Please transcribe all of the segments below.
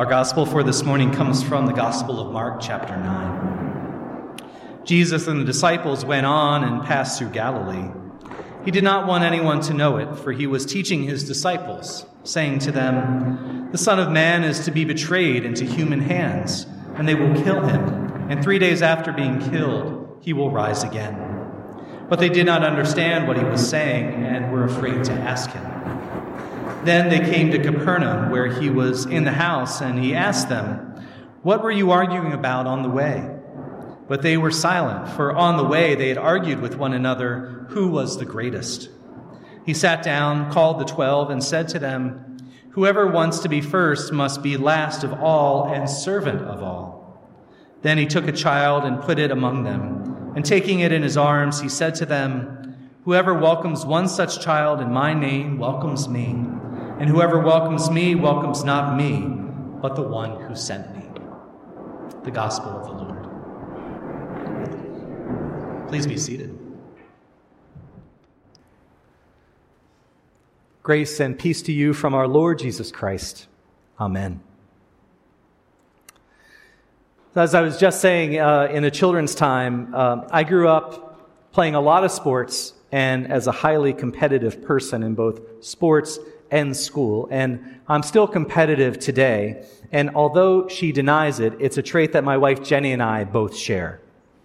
Our gospel for this morning comes from the Gospel of Mark, chapter 9. Jesus and the disciples went on and passed through Galilee. He did not want anyone to know it, for he was teaching his disciples, saying to them, The Son of Man is to be betrayed into human hands, and they will kill him, and three days after being killed, he will rise again. But they did not understand what he was saying and were afraid to ask him. Then they came to Capernaum, where he was in the house, and he asked them, What were you arguing about on the way? But they were silent, for on the way they had argued with one another who was the greatest. He sat down, called the twelve, and said to them, Whoever wants to be first must be last of all and servant of all. Then he took a child and put it among them, and taking it in his arms, he said to them, Whoever welcomes one such child in my name welcomes me. And whoever welcomes me welcomes not me, but the one who sent me. The Gospel of the Lord. Please be seated. Grace and peace to you from our Lord Jesus Christ. Amen. As I was just saying uh, in a children's time, uh, I grew up playing a lot of sports and as a highly competitive person in both sports and school. And I'm still competitive today. And although she denies it, it's a trait that my wife Jenny and I both share.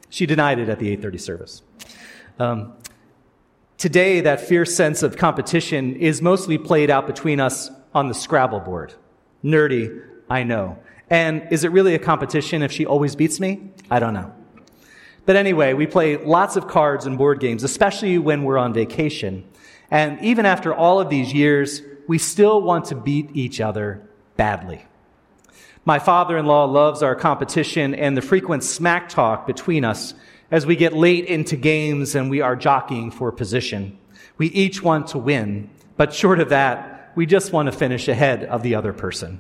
She denied it at the 830 service. Um, today, that fierce sense of competition is mostly played out between us on the Scrabble board. Nerdy, I know. And is it really a competition if she always beats me? I don't know. But anyway, we play lots of cards and board games, especially when we're on vacation. And even after all of these years, we still want to beat each other badly. My father in law loves our competition and the frequent smack talk between us as we get late into games and we are jockeying for position. We each want to win, but short of that, we just want to finish ahead of the other person.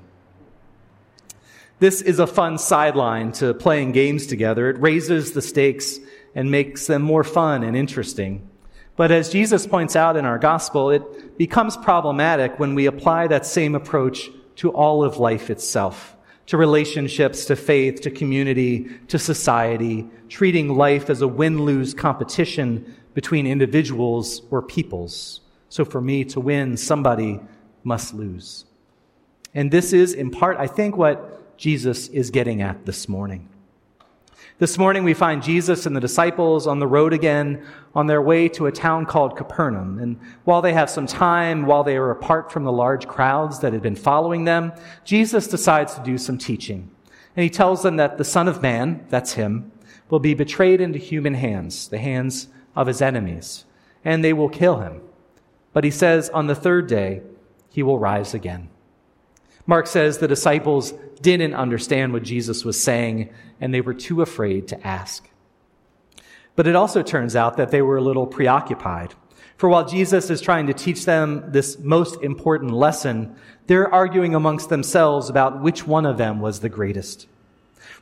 This is a fun sideline to playing games together. It raises the stakes and makes them more fun and interesting. But as Jesus points out in our gospel, it becomes problematic when we apply that same approach to all of life itself, to relationships, to faith, to community, to society, treating life as a win-lose competition between individuals or peoples. So for me to win, somebody must lose. And this is in part, I think, what Jesus is getting at this morning. This morning we find Jesus and the disciples on the road again on their way to a town called Capernaum. And while they have some time, while they are apart from the large crowds that had been following them, Jesus decides to do some teaching. And he tells them that the Son of Man, that's him, will be betrayed into human hands, the hands of his enemies, and they will kill him. But he says on the third day, he will rise again. Mark says the disciples didn't understand what Jesus was saying and they were too afraid to ask. But it also turns out that they were a little preoccupied. For while Jesus is trying to teach them this most important lesson, they're arguing amongst themselves about which one of them was the greatest.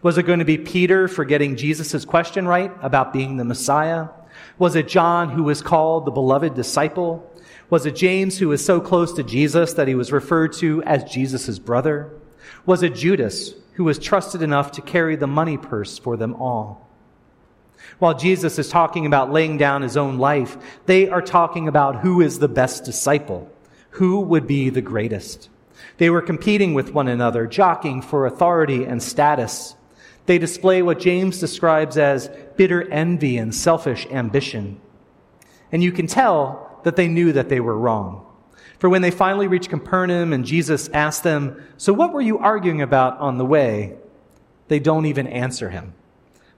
Was it going to be Peter for getting Jesus' question right about being the Messiah? Was it John who was called the beloved disciple? Was it James who was so close to Jesus that he was referred to as Jesus' brother? Was it Judas who was trusted enough to carry the money purse for them all. While Jesus is talking about laying down his own life, they are talking about who is the best disciple, who would be the greatest. They were competing with one another, jockeying for authority and status. They display what James describes as bitter envy and selfish ambition. And you can tell that they knew that they were wrong. For when they finally reached Capernaum and Jesus asked them, So what were you arguing about on the way? They don't even answer him.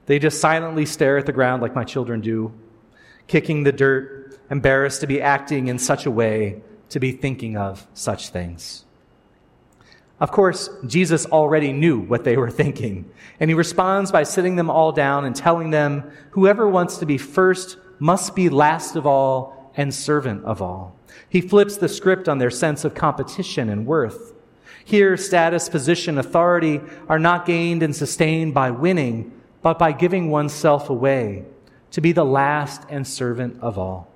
They just silently stare at the ground like my children do, kicking the dirt, embarrassed to be acting in such a way, to be thinking of such things. Of course, Jesus already knew what they were thinking, and he responds by sitting them all down and telling them, Whoever wants to be first must be last of all and servant of all. He flips the script on their sense of competition and worth. Here, status, position, authority are not gained and sustained by winning, but by giving oneself away to be the last and servant of all.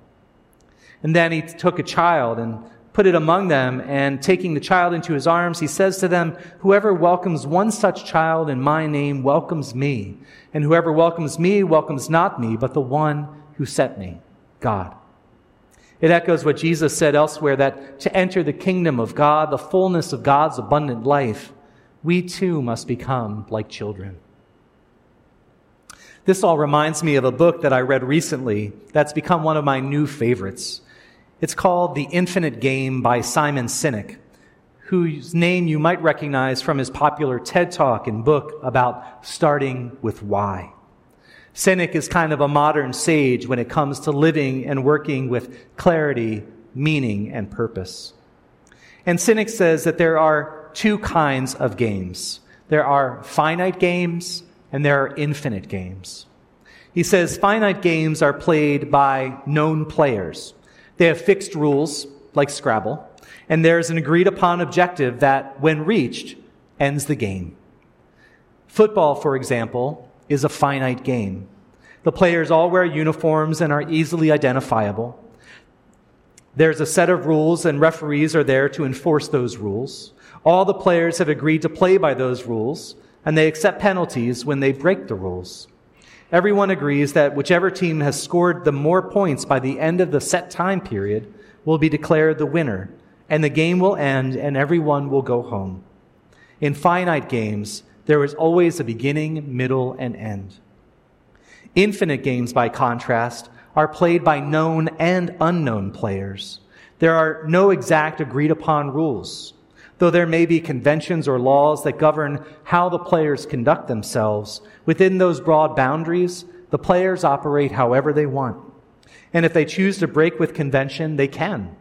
And then he took a child and put it among them, and taking the child into his arms, he says to them, Whoever welcomes one such child in my name welcomes me, and whoever welcomes me welcomes not me, but the one who sent me, God. It echoes what Jesus said elsewhere that to enter the kingdom of God, the fullness of God's abundant life, we too must become like children. This all reminds me of a book that I read recently that's become one of my new favorites. It's called The Infinite Game by Simon Sinek, whose name you might recognize from his popular TED Talk and book about starting with why. Sinek is kind of a modern sage when it comes to living and working with clarity, meaning, and purpose. And Sinek says that there are two kinds of games. There are finite games and there are infinite games. He says finite games are played by known players. They have fixed rules, like Scrabble, and there's an agreed upon objective that, when reached, ends the game. Football, for example, is a finite game. The players all wear uniforms and are easily identifiable. There's a set of rules, and referees are there to enforce those rules. All the players have agreed to play by those rules, and they accept penalties when they break the rules. Everyone agrees that whichever team has scored the more points by the end of the set time period will be declared the winner, and the game will end and everyone will go home. In finite games, there is always a beginning, middle, and end. Infinite games, by contrast, are played by known and unknown players. There are no exact agreed upon rules. Though there may be conventions or laws that govern how the players conduct themselves, within those broad boundaries, the players operate however they want. And if they choose to break with convention, they can.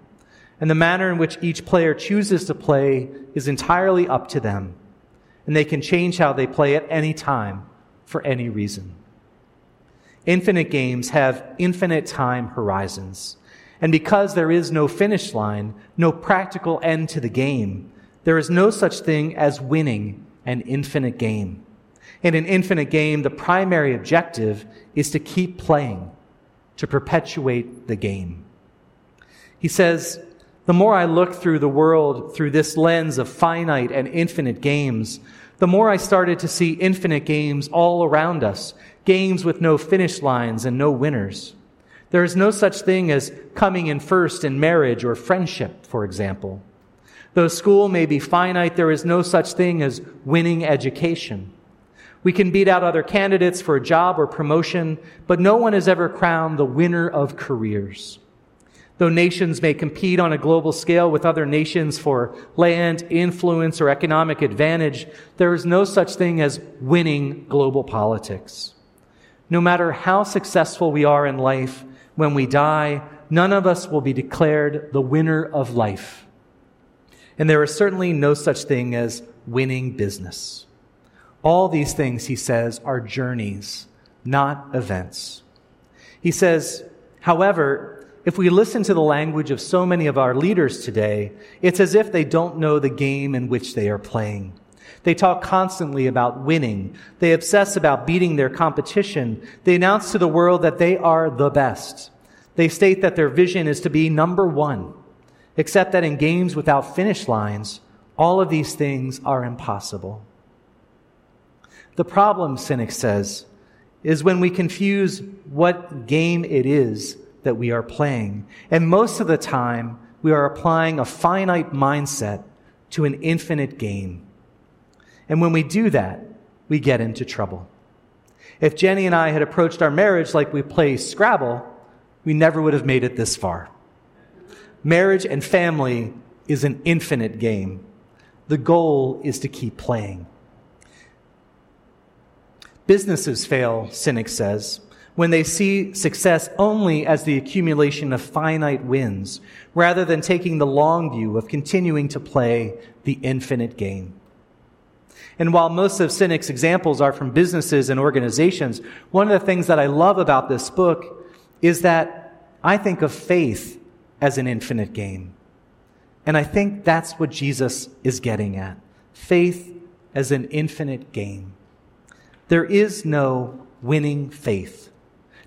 And the manner in which each player chooses to play is entirely up to them. And they can change how they play at any time for any reason. Infinite games have infinite time horizons. And because there is no finish line, no practical end to the game, there is no such thing as winning an infinite game. In an infinite game, the primary objective is to keep playing, to perpetuate the game. He says, the more I look through the world through this lens of finite and infinite games, the more I started to see infinite games all around us, games with no finish lines and no winners. There is no such thing as coming in first in marriage or friendship, for example. Though school may be finite, there is no such thing as winning education. We can beat out other candidates for a job or promotion, but no one is ever crowned the winner of careers. Though nations may compete on a global scale with other nations for land, influence, or economic advantage, there is no such thing as winning global politics. No matter how successful we are in life, when we die, none of us will be declared the winner of life. And there is certainly no such thing as winning business. All these things, he says, are journeys, not events. He says, however, if we listen to the language of so many of our leaders today, it's as if they don't know the game in which they are playing. They talk constantly about winning. They obsess about beating their competition. They announce to the world that they are the best. They state that their vision is to be number one except that in games without finish lines, all of these things are impossible. The problem, Sinek says, is when we confuse what game it is that we are playing. And most of the time, we are applying a finite mindset to an infinite game. And when we do that, we get into trouble. If Jenny and I had approached our marriage like we play Scrabble, we never would have made it this far. Marriage and family is an infinite game. The goal is to keep playing. Businesses fail, Sinek says, when they see success only as the accumulation of finite wins, rather than taking the long view of continuing to play the infinite game. And while most of Sinek's examples are from businesses and organizations, one of the things that I love about this book is that I think of faith as an infinite game. And I think that's what Jesus is getting at faith as an infinite game. There is no winning faith.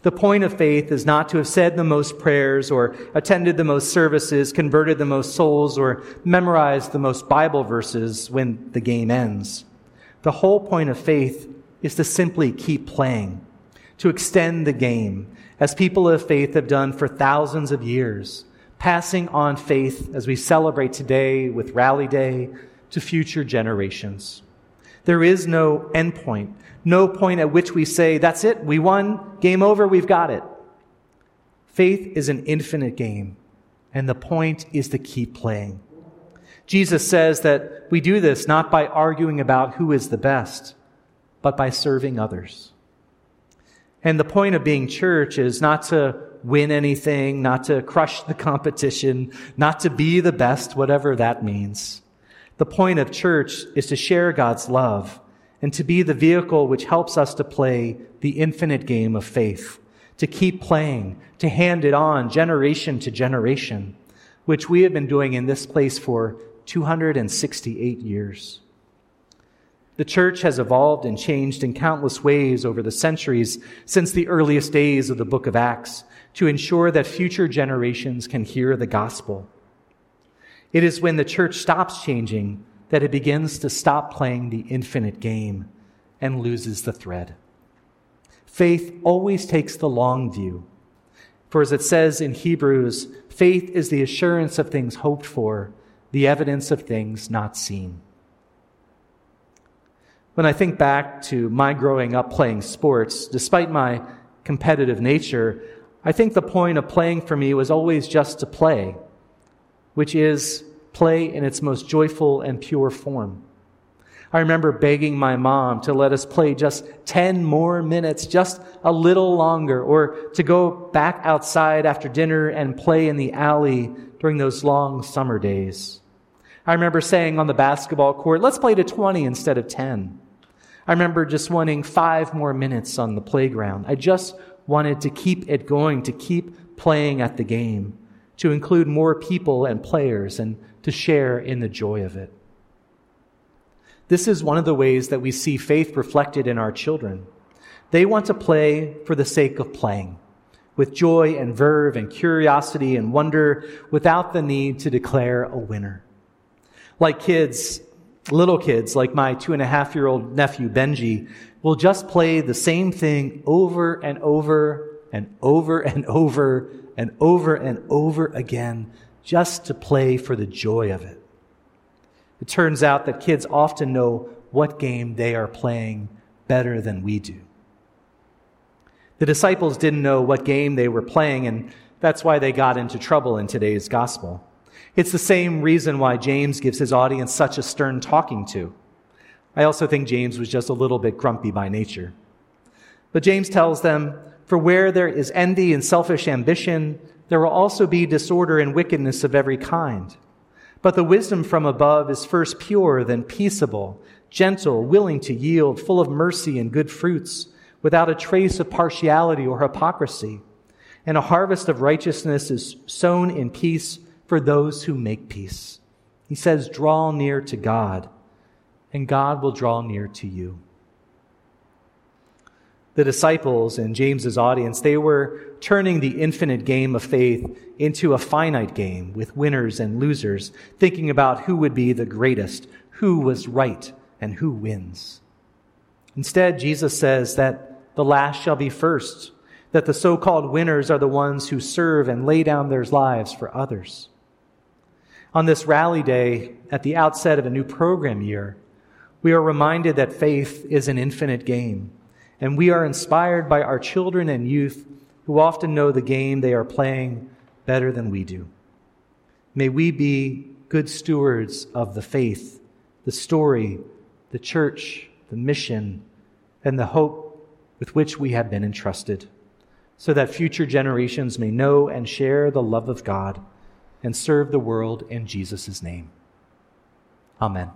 The point of faith is not to have said the most prayers or attended the most services, converted the most souls, or memorized the most Bible verses when the game ends. The whole point of faith is to simply keep playing, to extend the game, as people of faith have done for thousands of years, passing on faith as we celebrate today with Rally Day to future generations. There is no endpoint, no point at which we say, that's it, we won, game over, we've got it. Faith is an infinite game, and the point is to keep playing. Jesus says that we do this not by arguing about who is the best, but by serving others. And the point of being church is not to win anything, not to crush the competition, not to be the best, whatever that means. The point of church is to share God's love and to be the vehicle which helps us to play the infinite game of faith, to keep playing, to hand it on generation to generation, which we have been doing in this place for 268 years. The church has evolved and changed in countless ways over the centuries since the earliest days of the book of Acts to ensure that future generations can hear the gospel. It is when the church stops changing that it begins to stop playing the infinite game and loses the thread. Faith always takes the long view. For as it says in Hebrews, faith is the assurance of things hoped for, the evidence of things not seen. When I think back to my growing up playing sports, despite my competitive nature, I think the point of playing for me was always just to play which is play in its most joyful and pure form. I remember begging my mom to let us play just 10 more minutes, just a little longer, or to go back outside after dinner and play in the alley during those long summer days. I remember saying on the basketball court, let's play to 20 instead of 10. I remember just wanting five more minutes on the playground. I just wanted to keep it going, to keep playing at the game to include more people and players and to share in the joy of it. This is one of the ways that we see faith reflected in our children. They want to play for the sake of playing, with joy and verve and curiosity and wonder, without the need to declare a winner. Like kids, little kids, like my two and a half year old nephew Benji, will just play the same thing over and over and over and over and over and over again just to play for the joy of it. It turns out that kids often know what game they are playing better than we do. The disciples didn't know what game they were playing, and that's why they got into trouble in today's gospel. It's the same reason why James gives his audience such a stern talking to. I also think James was just a little bit grumpy by nature. But James tells them, for where there is envy and selfish ambition, there will also be disorder and wickedness of every kind. But the wisdom from above is first pure, then peaceable, gentle, willing to yield, full of mercy and good fruits, without a trace of partiality or hypocrisy. And a harvest of righteousness is sown in peace for those who make peace. He says, Draw near to God, and God will draw near to you the disciples and James's audience, they were turning the infinite game of faith into a finite game with winners and losers, thinking about who would be the greatest, who was right, and who wins. Instead, Jesus says that the last shall be first, that the so-called winners are the ones who serve and lay down their lives for others. On this rally day, at the outset of a new program year, we are reminded that faith is an infinite game and we are inspired by our children and youth who often know the game they are playing better than we do. May we be good stewards of the faith, the story, the church, the mission, and the hope with which we have been entrusted, so that future generations may know and share the love of God and serve the world in Jesus' name. Amen.